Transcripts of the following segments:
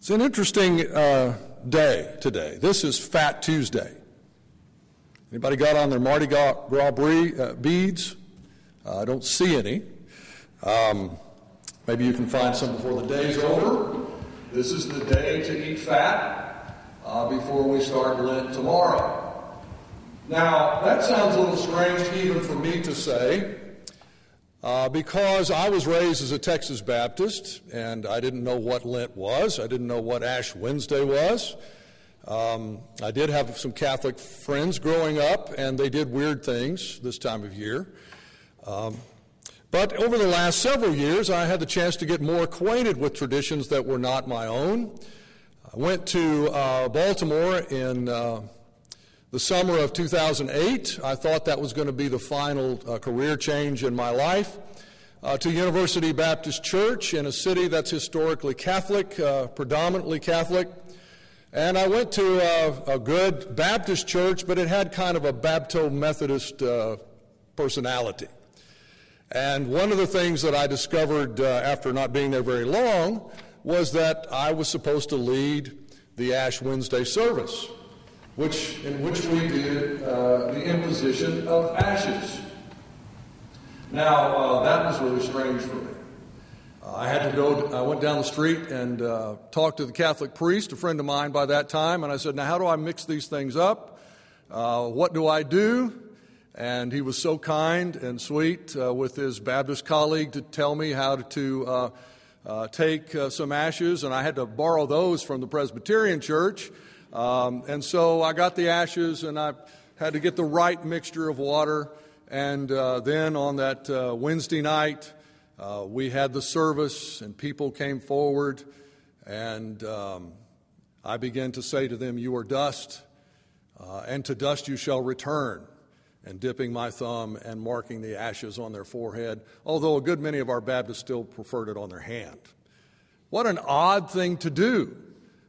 It's an interesting uh, day today. This is Fat Tuesday. Anybody got on their Mardi Gras uh, beads? Uh, I don't see any. Um, maybe you can find some before the day's over. This is the day to eat fat uh, before we start Lent tomorrow. Now, that sounds a little strange even for me to say, uh, because I was raised as a Texas Baptist and I didn't know what Lent was, I didn't know what Ash Wednesday was. Um, I did have some Catholic friends growing up, and they did weird things this time of year. Um, but over the last several years, I had the chance to get more acquainted with traditions that were not my own. I went to uh, Baltimore in. Uh, the summer of 2008, I thought that was going to be the final uh, career change in my life. Uh, to University Baptist Church in a city that's historically Catholic, uh, predominantly Catholic. And I went to a, a, good Baptist church, but it had kind of a Bapto Methodist uh, personality. And one of the things that I discovered uh, after not being there very long was that I was supposed to lead the Ash Wednesday service which, in which we did uh, the imposition of ashes. Now, uh, that was really strange for me. Uh, I had to go, I went down the street and uh, talked to the Catholic priest, a friend of mine by that time, and I said, Now, how do I mix these things up? Uh, what do I do? And he was so kind and sweet uh, with his Baptist colleague to tell me how to, take some ashes, and I had to borrow those from the Presbyterian church. Um, and so I got the ashes and I had to get the right mixture of water. And uh, then on that uh, Wednesday night, uh, we had the service and people came forward. And um, I began to say to them, You are dust, uh, and to dust you shall return. And dipping my thumb and marking the ashes on their forehead, although a good many of our Baptists still preferred it on their hand. What an odd thing to do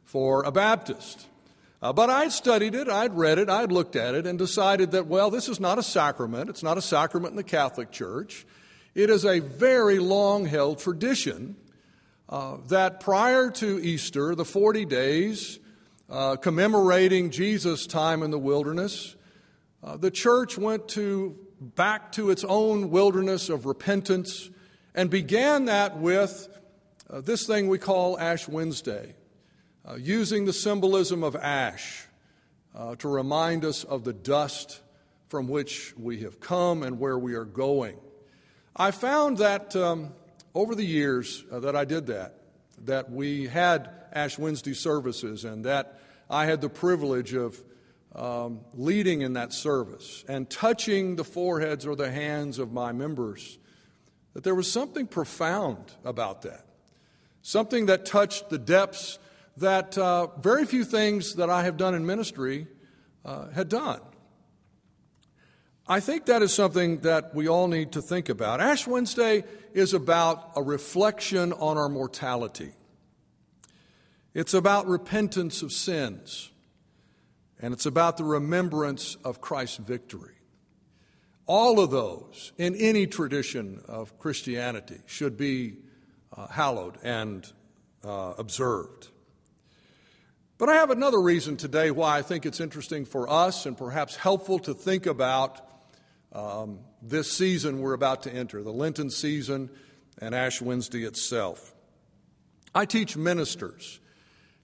for a Baptist. Uh, but I'd studied it, I'd read it, I'd looked at it, and decided that, well, this is not a sacrament. It's not a sacrament in the Catholic Church. It is a very long held tradition uh, that prior to Easter, the 40 days uh, commemorating Jesus' time in the wilderness, uh, the church went to back to its own wilderness of repentance and began that with uh, this thing we call Ash Wednesday uh, using the symbolism of ash uh, to remind us of the dust from which we have come and where we are going. I found that um, over the years uh, that I did that, that we had Ash Wednesday services and that I had the privilege of um, leading in that service and touching the foreheads or the hands of my members, that there was something profound about that. Something that touched the depths that uh, very few things that I have done in ministry uh, had done. I think that is something that we all need to think about. Ash Wednesday is about a reflection on our mortality. It's about repentance of sins, and it's about the remembrance of Christ's victory. All of those in any tradition of Christianity should be uh, hallowed and uh, observed. But I have another reason today why I think it's interesting for us and perhaps helpful to think about um, this season we're about to enter, the Lenten season and Ash Wednesday itself. I teach ministers,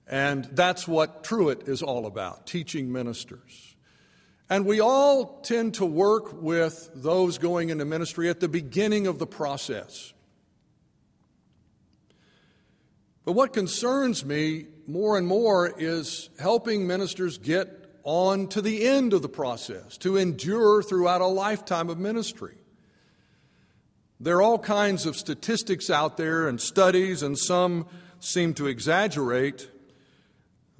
and that's what Truett is all about teaching ministers. And we all tend to work with those going into ministry at the beginning of the process. But what concerns me more and more is helping ministers get on to the end of the process, to endure throughout a lifetime of ministry. There are all kinds of statistics out there and studies, and some seem to exaggerate.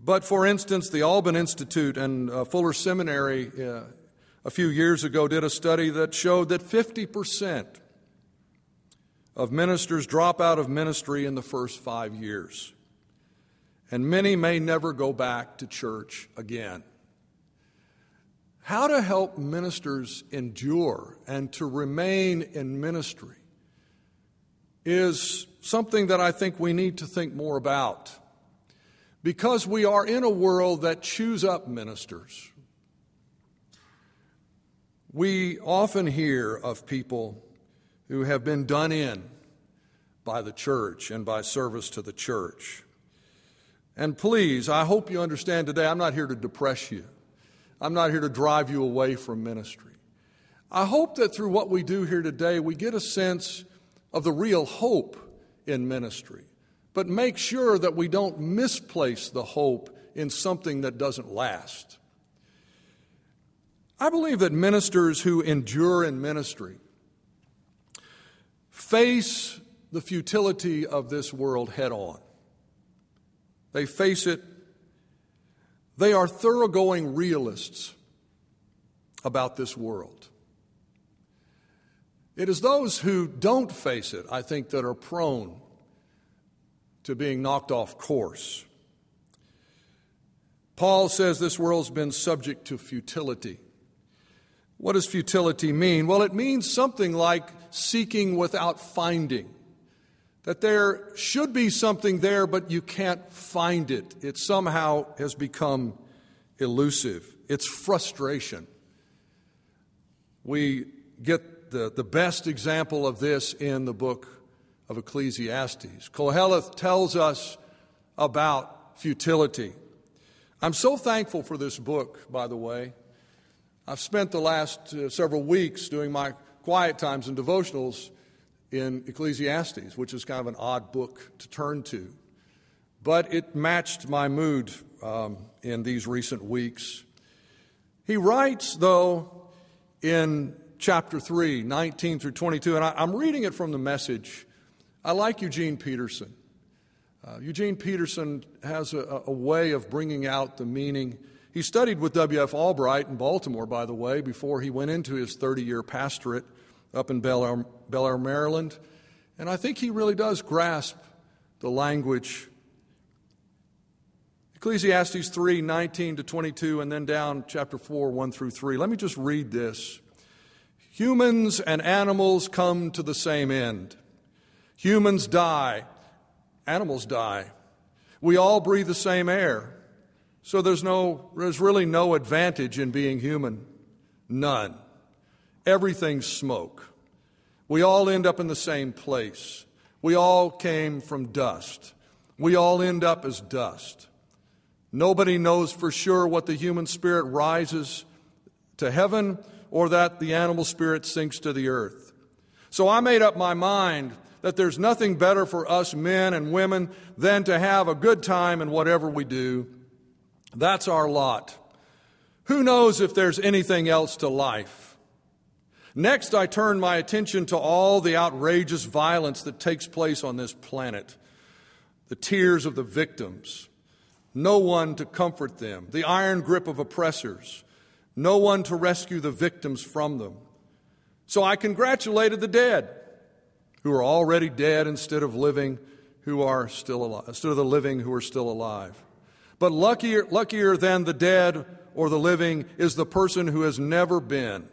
But for instance, the Alban Institute and uh, Fuller Seminary uh, a few years ago did a study that showed that 50% of ministers drop out of ministry in the first five years and many may never go back to church again. How to help ministers endure and to remain in ministry is something that I think we need to think more about. because we are in a world that chews up ministers. We often hear of people who have been done in by the church and by service to the church. And please, I hope you understand today, I'm not here to depress you. I'm not here to drive you away from ministry. I hope that through what we do here today, we get a sense of the real hope in ministry, but make sure that we don't misplace the hope in something that doesn't last. I believe that ministers who endure in ministry face the futility of this world head on. They face it. They are thoroughgoing realists about this world. It is those who don't face it, I think, that are prone to being knocked off course. Paul says this world's been subject to futility. What does futility mean? Well, it means something like seeking without finding. That there should be something there, but you can't find it. It somehow has become elusive. It's frustration. We get the, the best example of this in the book of Ecclesiastes. Koheleth tells us about futility. I'm so thankful for this book, by the way. I've spent the last uh, several weeks doing my quiet times and devotionals in Ecclesiastes, which is kind of an odd book to turn to. But it matched my mood um, in these recent weeks. He writes, though, in chapter 3, 19 through 22, and I, am reading it from the message. I like Eugene Peterson. Uh, Eugene Peterson has a, a way of bringing out the meaning. He studied with W.F. Albright in Baltimore, by the way, before he went into his 30 year pastorate up in Bel Air, Bel Air, Maryland. And I think he really does grasp the language. Ecclesiastes 3 19 to 22, and then down chapter 4 1 through 3. Let me just read this. Humans and animals come to the same end. Humans die, animals die. We all breathe the same air. So there's, no, there's really no advantage in being human. None everything's smoke. We all end up in the same place. We all came from dust. We all end up as dust. Nobody knows for sure what the human spirit rises to heaven or that the animal spirit sinks to the earth. So I made up my mind that there's nothing better for us men and women than to have a good time in whatever we do. That's our lot. Who knows if there's anything else to life? Next, I turn my attention to all the outrageous violence that takes place on this planet the tears of the victims, no one to comfort them, the iron grip of oppressors, no one to rescue the victims from them. So I congratulated the dead, who are already dead instead of living, who are still alive, instead of the living who are still alive. But luckier, luckier than the dead or the living is the person who has never been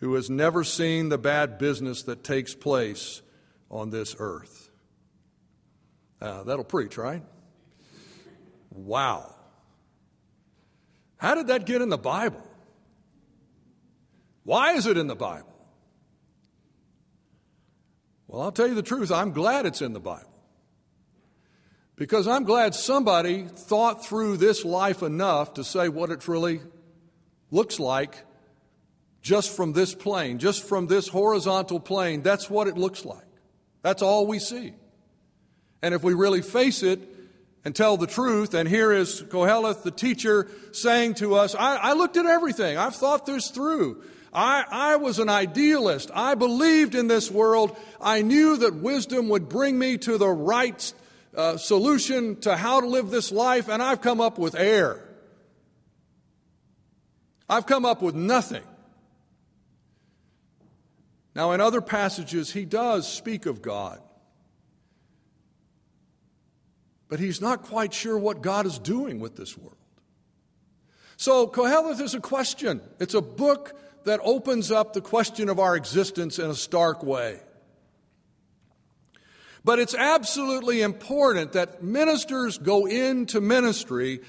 who has never seen the bad business that takes place on this earth. Uh, that'll preach, right? Wow. How did that get in the Bible? Why is it in the Bible? Well, I'll tell you the truth, I'm glad it's in the Bible. Because I'm glad somebody thought through this life enough to say what it really looks like just from this plane, just from this horizontal plane, that's what it looks like. That's all we see. And if we really face it and tell the truth, and here is Koheleth, the teacher, saying to us, I, I looked at everything. I've thought this through. I, I was an idealist. I believed in this world. I knew that wisdom would bring me to the right uh, solution to how to live this life, and I've come up with air. I've come up with nothing. Now, in other passages, he does speak of God. But he's not quite sure what God is doing with this world. So, Koheleth is a question. It's a book that opens up the question of our existence in a stark way. But it's absolutely important that ministers go into ministry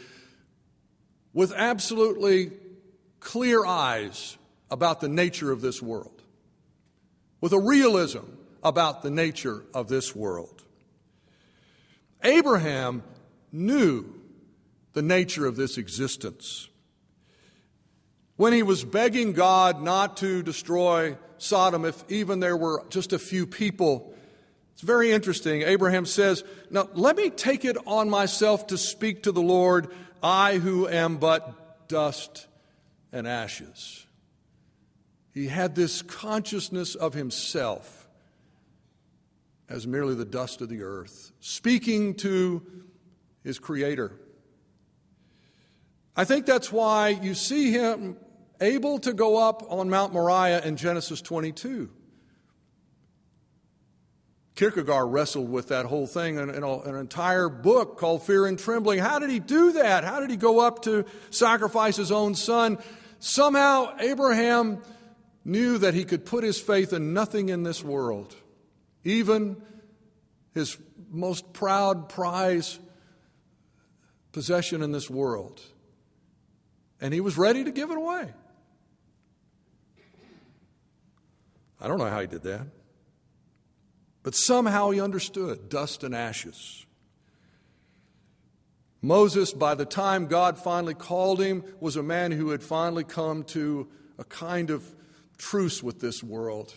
with absolutely clear eyes about the nature of this world, with a realism about the nature of this world. Abraham knew the nature of this existence. When he was begging God not to destroy Sodom, if even there were just a few people, it's very interesting. Abraham says, Now let me take it on myself to speak to the Lord, I who am but dust and ashes. He had this consciousness of himself as merely the dust of the earth, speaking to his Creator. I think that's why you see him able to go up on Mount Moriah in Genesis 22. Kierkegaard wrestled with that whole thing in, in an entire book called Fear and Trembling. How did he do that? How did he go up to sacrifice his own son? Somehow, Abraham knew that he could put his faith in nothing in this world, even his most proud prize possession in this world. And he was ready to give it away. I don't know how he did that. But somehow he understood dust and ashes. Moses, by the time God finally called him, was a man who had finally come to a kind of truce with this world.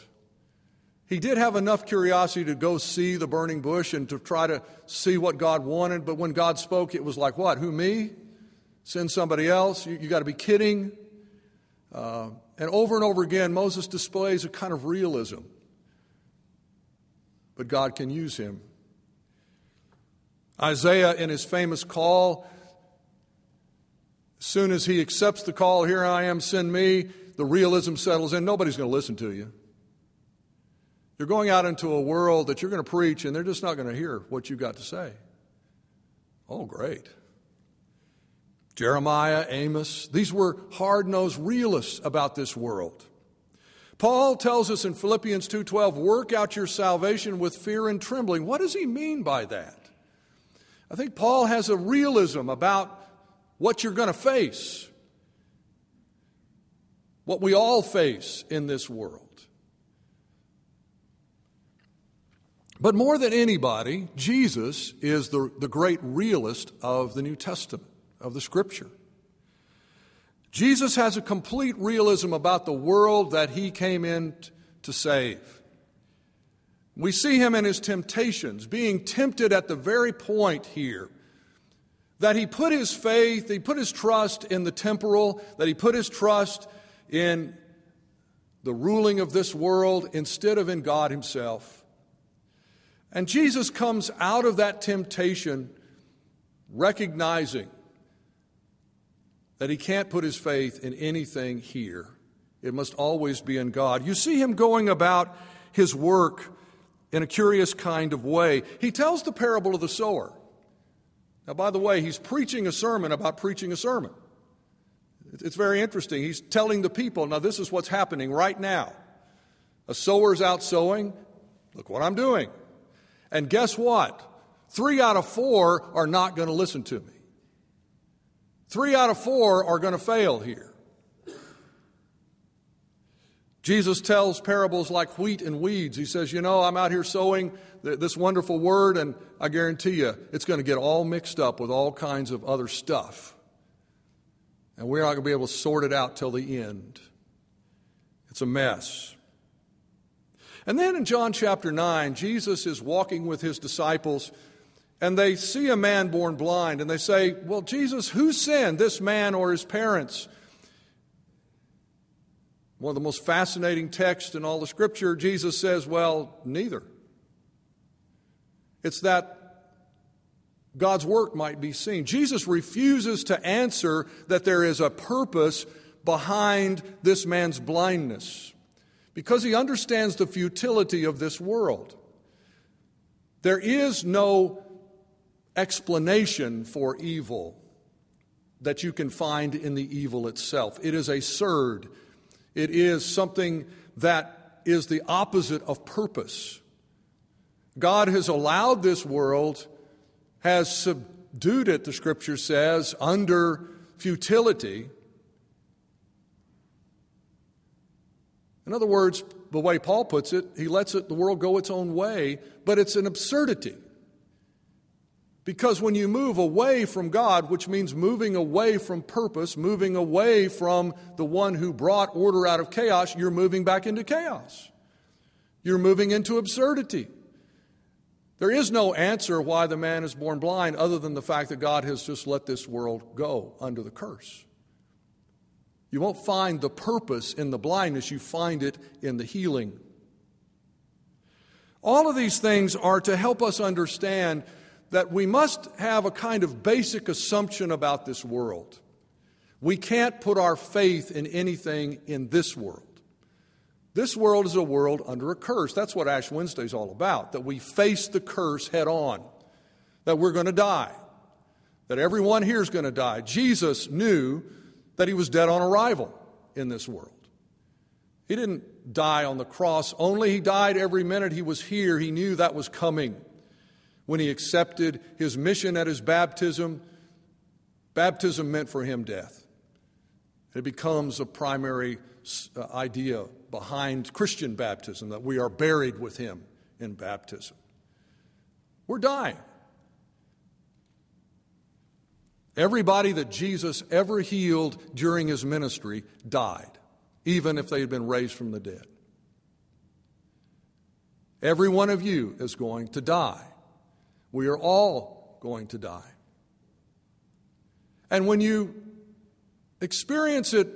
He did have enough curiosity to go see the burning bush and to try to see what God wanted, but when God spoke, it was like, What? Who, me? Send somebody else? You, you got to be kidding. Uh, and over and over again, Moses displays a kind of realism. But God can use him. Isaiah, in his famous call, as soon as he accepts the call, Here I am, send me, the realism settles in. Nobody's going to listen to you. You're going out into a world that you're going to preach, and they're just not going to hear what you've got to say. Oh, great. Jeremiah, Amos, these were hard nosed realists about this world. Paul tells us in Philippians 2:12, "Work out your salvation with fear and trembling." What does he mean by that? I think Paul has a realism about what you're going to face. What we all face in this world. But more than anybody, Jesus is the, the great realist of the New Testament of the Scripture. Jesus has a complete realism about the world that he came in to save. We see him in his temptations, being tempted at the very point here that he put his faith, he put his trust in the temporal, that he put his trust in the ruling of this world instead of in God himself. And Jesus comes out of that temptation recognizing that he can't put his faith in anything here. It must always be in God. You see him going about his work in a curious kind of way. He tells the parable of the sower. Now, by the way, he's preaching a sermon about preaching a sermon. It's very interesting. He's telling the people, now, this is what's happening right now. A sower's out sowing. Look what I'm doing. And guess what? Three out of four are not going to listen to me. Three out of four are going to fail here. Jesus tells parables like wheat and weeds. He says, You know, I'm out here sowing this wonderful word, and I guarantee you it's going to get all mixed up with all kinds of other stuff. And we're not going to be able to sort it out till the end. It's a mess. And then in John chapter 9, Jesus is walking with his disciples and they see a man born blind and they say, Well, Jesus, who sinned, this man or his parents? One of the most fascinating texts in all the scripture, Jesus says, Well, neither. It's that God's work might be seen. Jesus refuses to answer that there is a purpose behind this man's blindness because he understands the futility of this world. There is no explanation for evil that you can find in the evil itself. It is a surd, it is something that is the opposite of purpose. God has allowed this world, has subdued it, the scripture says, under futility. In other words, the way Paul puts it, he lets it, the world go its own way, but it's an absurdity. Because when you move away from God, which means moving away from purpose, moving away from the one who brought order out of chaos, you're moving back into chaos. You're moving into absurdity. There is no answer why the man is born blind other than the fact that God has just let this world go under the curse. You won't find the purpose in the blindness, you find it in the healing. All of these things are to help us understand that we must have a kind of basic assumption about this world. We can't put our faith in anything in this world. This world is a world under a curse. That's what Ash Wednesday is all about, that we face the curse head on, that we're going to die, that everyone here is going to die. Jesus knew that he was dead on arrival in this world. He didn't die on the cross only, he died every minute he was here. He knew that was coming when he accepted his mission at his baptism, baptism meant for him death. It becomes a primary uh, idea behind Christian baptism that we are buried with him in baptism. We're dying. Everybody that Jesus ever healed during his ministry died, even if they had been raised from the dead. Every one of you is going to die. We are all going to die. And when you experience it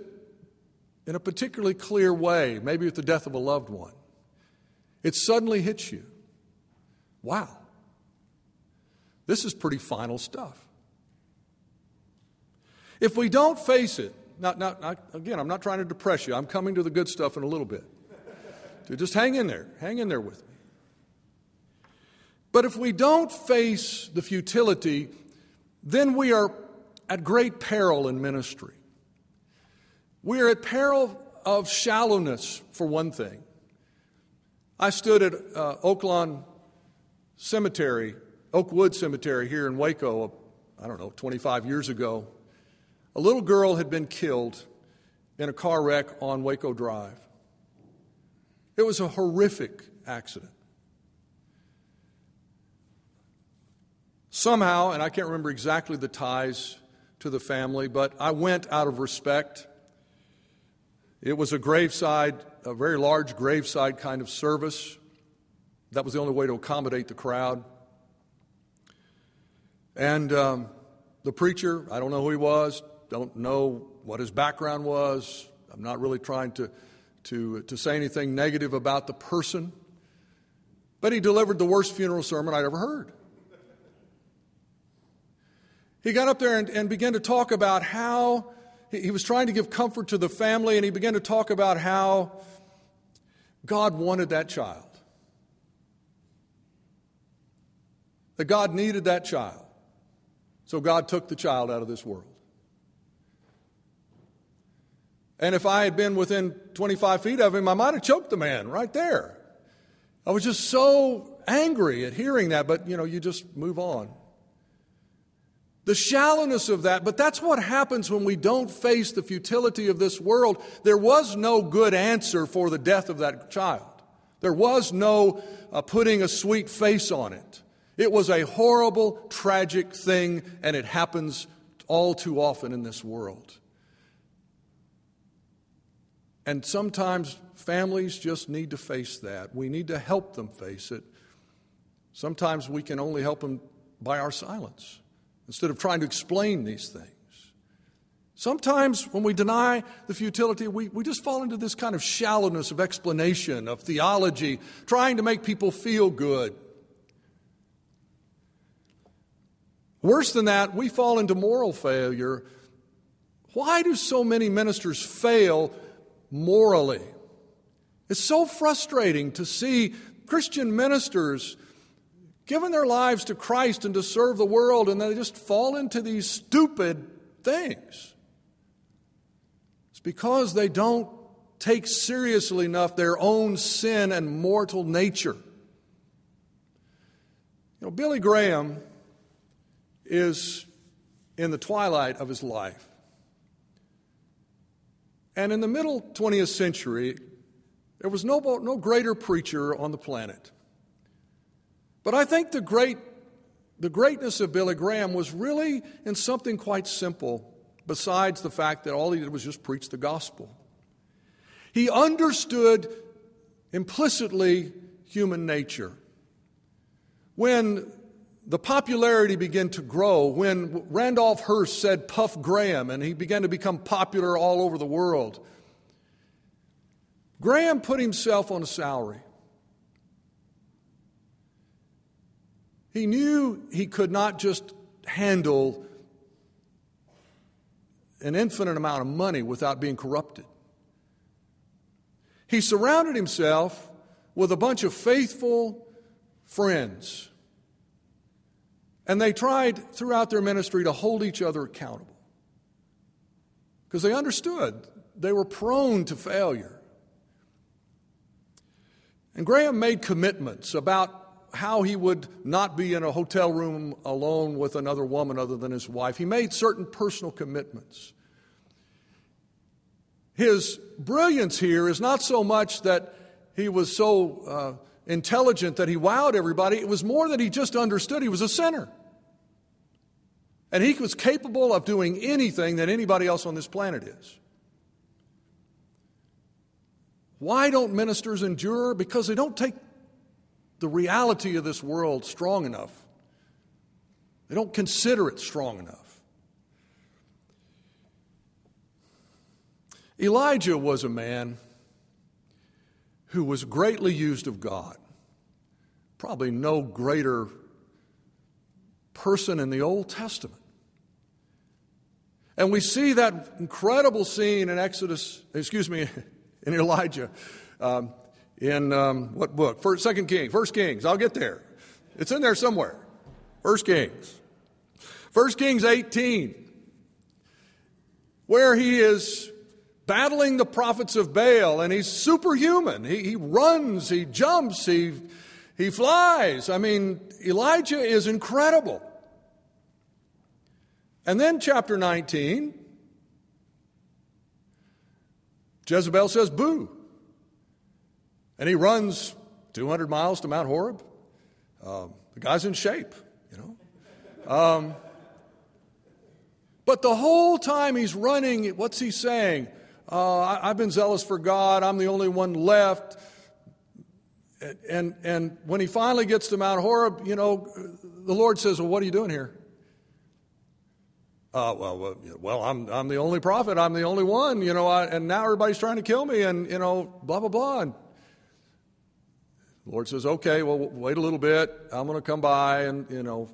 in a particularly clear way, maybe with the death of a loved one, it suddenly hits you. Wow, this is pretty final stuff. If we don't face it, now, now, now, again, I'm not trying to depress you. I'm coming to the good stuff in a little bit. So just hang in there. Hang in there with me. But if we don't face the futility, then we are at great peril in ministry. We are at peril of shallowness, for one thing. I stood at uh, Oaklawn Cemetery, Oakwood Cemetery here in Waco, I don't know, 25 years ago. A little girl had been killed in a car wreck on Waco Drive. It was a horrific accident. Somehow, and I can't remember exactly the ties to the family, but I went out of respect. It was a graveside, a very large graveside kind of service. That was the only way to accommodate the crowd. And um, the preacher, I don't know who he was, don't know what his background was. I'm not really trying to, to, to say anything negative about the person, but he delivered the worst funeral sermon I'd ever heard. He got up there and, and began to talk about how he, he was trying to give comfort to the family, and he began to talk about how God wanted that child. That God needed that child. So God took the child out of this world. And if I had been within 25 feet of him, I might have choked the man right there. I was just so angry at hearing that, but you know, you just move on the shallowness of that, but that's what happens when we don't face the futility of this world. There was no good answer for the death of that child. There was no uh, putting a sweet face on it. It was a horrible, tragic thing, and it happens all too often in this world. And sometimes families just need to face that. We need to help them face it. Sometimes we can only help them by our silence instead of trying to explain these things. Sometimes when we deny the futility, we, we just fall into this kind of shallowness of explanation, of theology, trying to make people feel good. Worse than that, we fall into moral failure. Why do so many ministers fail morally? It's so frustrating to see Christian ministers given their lives to Christ and to serve the world, and they just fall into these stupid things. It's because they don't take seriously enough their own sin and mortal nature. You know, Billy Graham is in the twilight of his life. And in the middle 20th century, there was no, no greater preacher on the planet. But I think the, great, the greatness of Billy Graham was really in something quite simple, besides the fact that all he did was just preach the gospel. He understood implicitly human nature. When the popularity began to grow when Randolph Hearst said Puff Graham and he began to become popular all over the world. Graham put himself on a salary. He knew he could not just handle an infinite amount of money without being corrupted. He surrounded himself with a bunch of faithful friends and they tried throughout their ministry to hold each other accountable because they understood they were prone to failure. And Graham made commitments about how he would not be in a hotel room alone with another woman other than his wife. He made certain personal commitments. His brilliance here is not so much that he was so uh, intelligent that he wowed everybody, it was more that he just understood he was a sinner. And he was capable of doing anything that anybody else on this planet is. Why don't ministers endure? Because they don't take the reality of this world strong enough. They don't consider it strong enough. Elijah was a man who was greatly used of God. Probably no greater person in the Old Testament. And we see that incredible scene in Exodus, excuse me, in Elijah. Um, in um, what book? First, Second Kings, First Kings. I'll get there. It's in there somewhere. First Kings. First Kings 18, where he is battling the prophets of Baal, and he's superhuman. He, he runs, he jumps, he, he flies. I mean, Elijah is incredible. And then, chapter 19, Jezebel says, Boo. And he runs 200 miles to Mount Horeb. Um, the guy's in shape, you know. Um, but the whole time he's running, what's he saying? Uh, I, have been zealous for God. I'm the only one left. And, and, and when he finally gets to Mount Horeb, you know, the Lord says, Well, what are you doing here? Uh, well, well, I'm, I'm the only prophet. I'm the only one, you know, I, and now everybody's trying to kill me, and, you know, blah, blah, blah. And the Lord says, okay, well, wait a little bit. I'm going to come by, and, you know,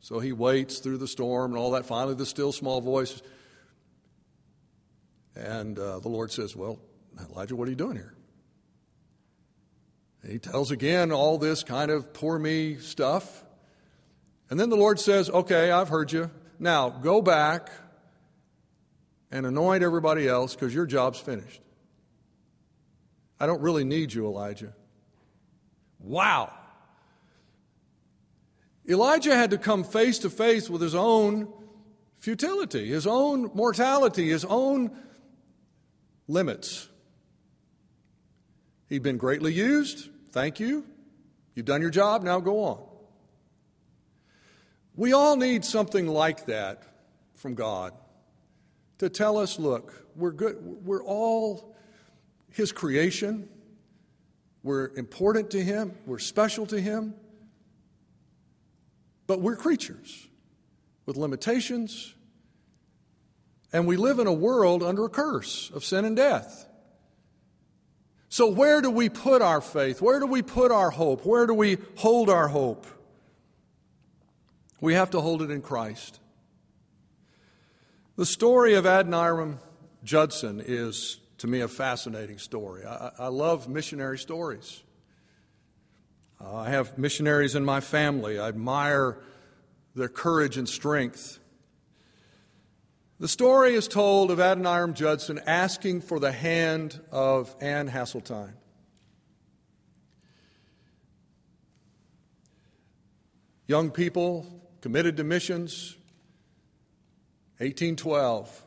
so he waits through the storm and all that. Finally, the still small voice. And uh, the Lord says, well, Elijah, what are you doing here? And he tells again all this kind of poor me stuff. And then the Lord says, okay, I've heard you. Now, go back and anoint everybody else because your job's finished. I don't really need you, Elijah. Wow. Elijah had to come face to face with his own futility, his own mortality, his own limits. He'd been greatly used. Thank you. You've done your job. Now go on. We all need something like that from God to tell us look, we're, good, we're all His creation, we're important to Him, we're special to Him, but we're creatures with limitations, and we live in a world under a curse of sin and death. So, where do we put our faith? Where do we put our hope? Where do we hold our hope? We have to hold it in Christ. The story of Adoniram Judson is, to me, a fascinating story. I, I love missionary stories. Uh, I have missionaries in my family. I admire their courage and strength. The story is told of Adoniram Judson asking for the hand of Anne Hasseltine. young people committed to missions. 1812.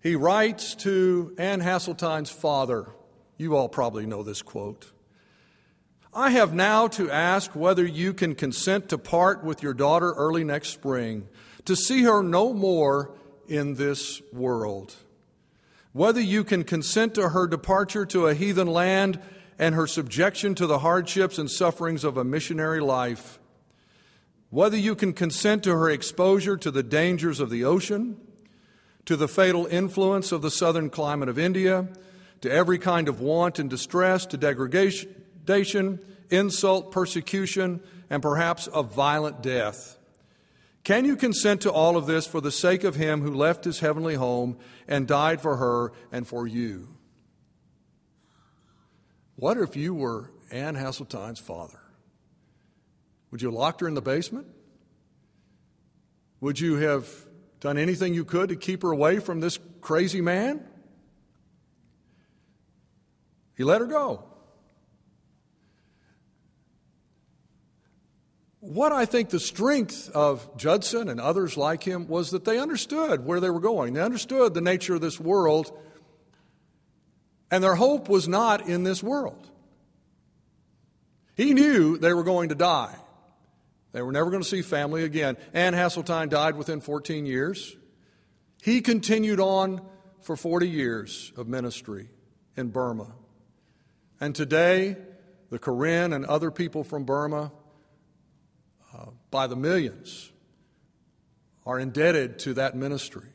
He writes to Anne Hasseltine's father. You all probably know this quote. I have now to ask whether you can consent to part with your daughter early next spring, to see her no more in this world. Whether you can consent to her departure to a heathen land and her subjection to the hardships and sufferings of a missionary life. Whether you can consent to her exposure to the dangers of the ocean, to the fatal influence of the southern climate of India, to every kind of want and distress, to degradation insult, persecution, and perhaps a violent death. Can you consent to all of this for the sake of him who left his heavenly home and died for her and for you? What if you were Anne Hasseltine's father? Would you have locked her in the basement? Would you have done anything you could to keep her away from this crazy man? He let her go. What I think the strength of Judson and others like him was that they understood where they were going. They understood the nature of this world, and their hope was not in this world. He knew they were going to die. They were never going to see family again. Anne Hasseltine died within 14 years. He continued on for 40 years of ministry in Burma. And today, the Karen and other people from Burma uh, by the millions are indebted to that ministry.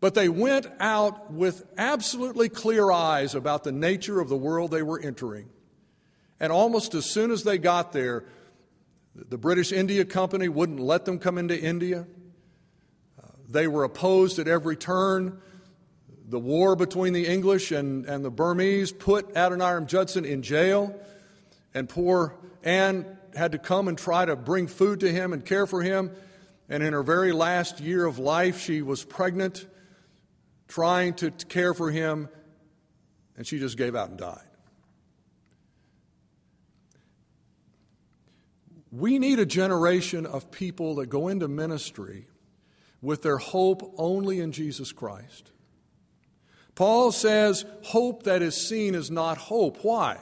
But they went out with absolutely clear eyes about the nature of the world they were entering. And almost as soon as they got there, the British India Company wouldn't let them come into India. Uh, they were opposed at every turn. The war between the English and, and the Burmese put Adoniram Judson in jail. And poor Anne had to come and try to bring food to him and care for him. And in her very last year of life, she was pregnant, trying to care for him, and she just gave out and died. We need a generation of people that go into ministry with their hope only in Jesus Christ. Paul says, hope that is seen is not hope. Why?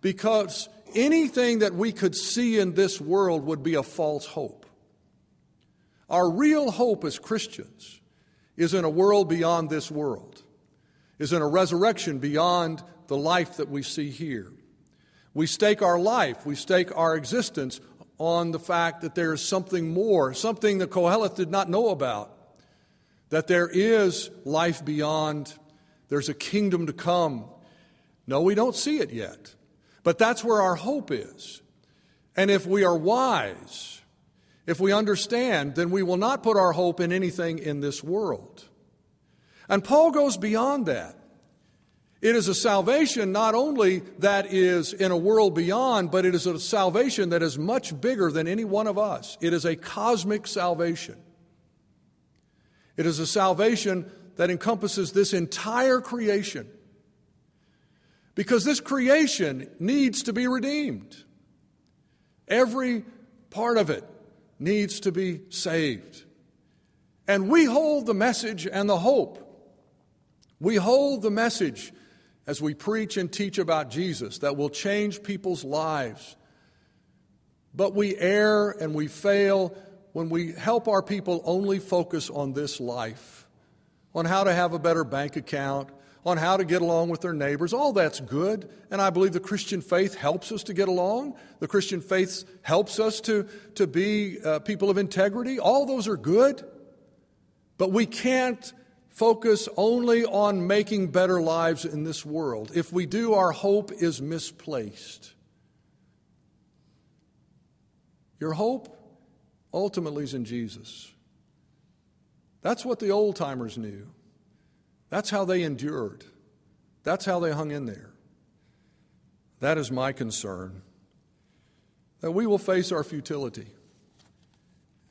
Because anything that we could see in this world would be a false hope. Our real hope as Christians is in a world beyond this world, is in a resurrection beyond the life that we see here. We stake our life, we stake our existence on the fact that there is something more, something that Koheleth did not know about, that there is life beyond, there's a kingdom to come. No, we don't see it yet. But that's where our hope is. And if we are wise, if we understand, then we will not put our hope in anything in this world. And Paul goes beyond that. It is a salvation not only that is in a world beyond, but it is a salvation that is much bigger than any one of us. It is a cosmic salvation. It is a salvation that encompasses this entire creation. Because this creation needs to be redeemed. Every part of it needs to be saved. And we hold the message and the hope. We hold the message as we preach and teach about Jesus that will change people's lives. But we err and we fail when we help our people only focus on this life, on how to have a better bank account, on how to get along with their neighbors. All that's good. And I believe the Christian faith helps us to get along. The Christian faith helps us to, to be uh, people of integrity. All those are good. But we can't focus only on making better lives in this world. If we do, our hope is misplaced. Your hope ultimately is in Jesus. That's what the old timers knew. That's how they endured. That's how they hung in there. That is my concern. That we will face our futility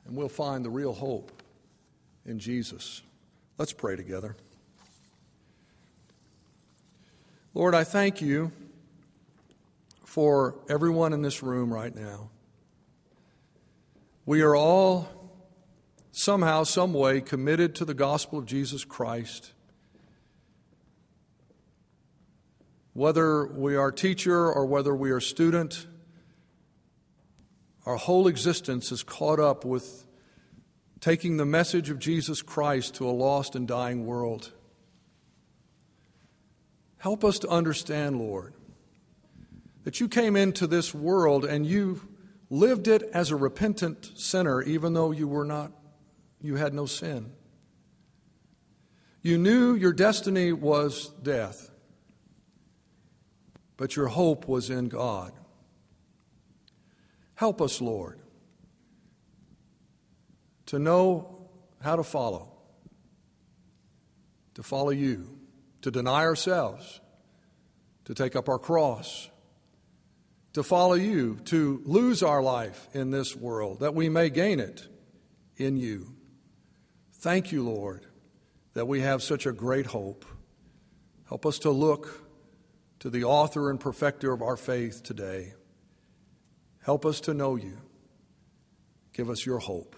and we'll find the real hope in Jesus. Let's pray together. Lord, I thank you for everyone in this room right now. We are all somehow, some way committed to the gospel of Jesus Christ. Whether we are teacher or whether we are student, our whole existence is caught up with taking the message of Jesus Christ to a lost and dying world. Help us to understand, Lord, that you came into this world and you lived it as a repentant sinner, even though you were not, you had no sin. You knew your destiny was death, but your hope was in God. Help us, Lord, to know how to follow, to follow you, to deny ourselves, to take up our cross, to follow you, to lose our life in this world, that we may gain it in you. Thank you, Lord, that we have such a great hope. Help us to look to the author and perfecter of our faith today. Help us to know you. Give us your hope.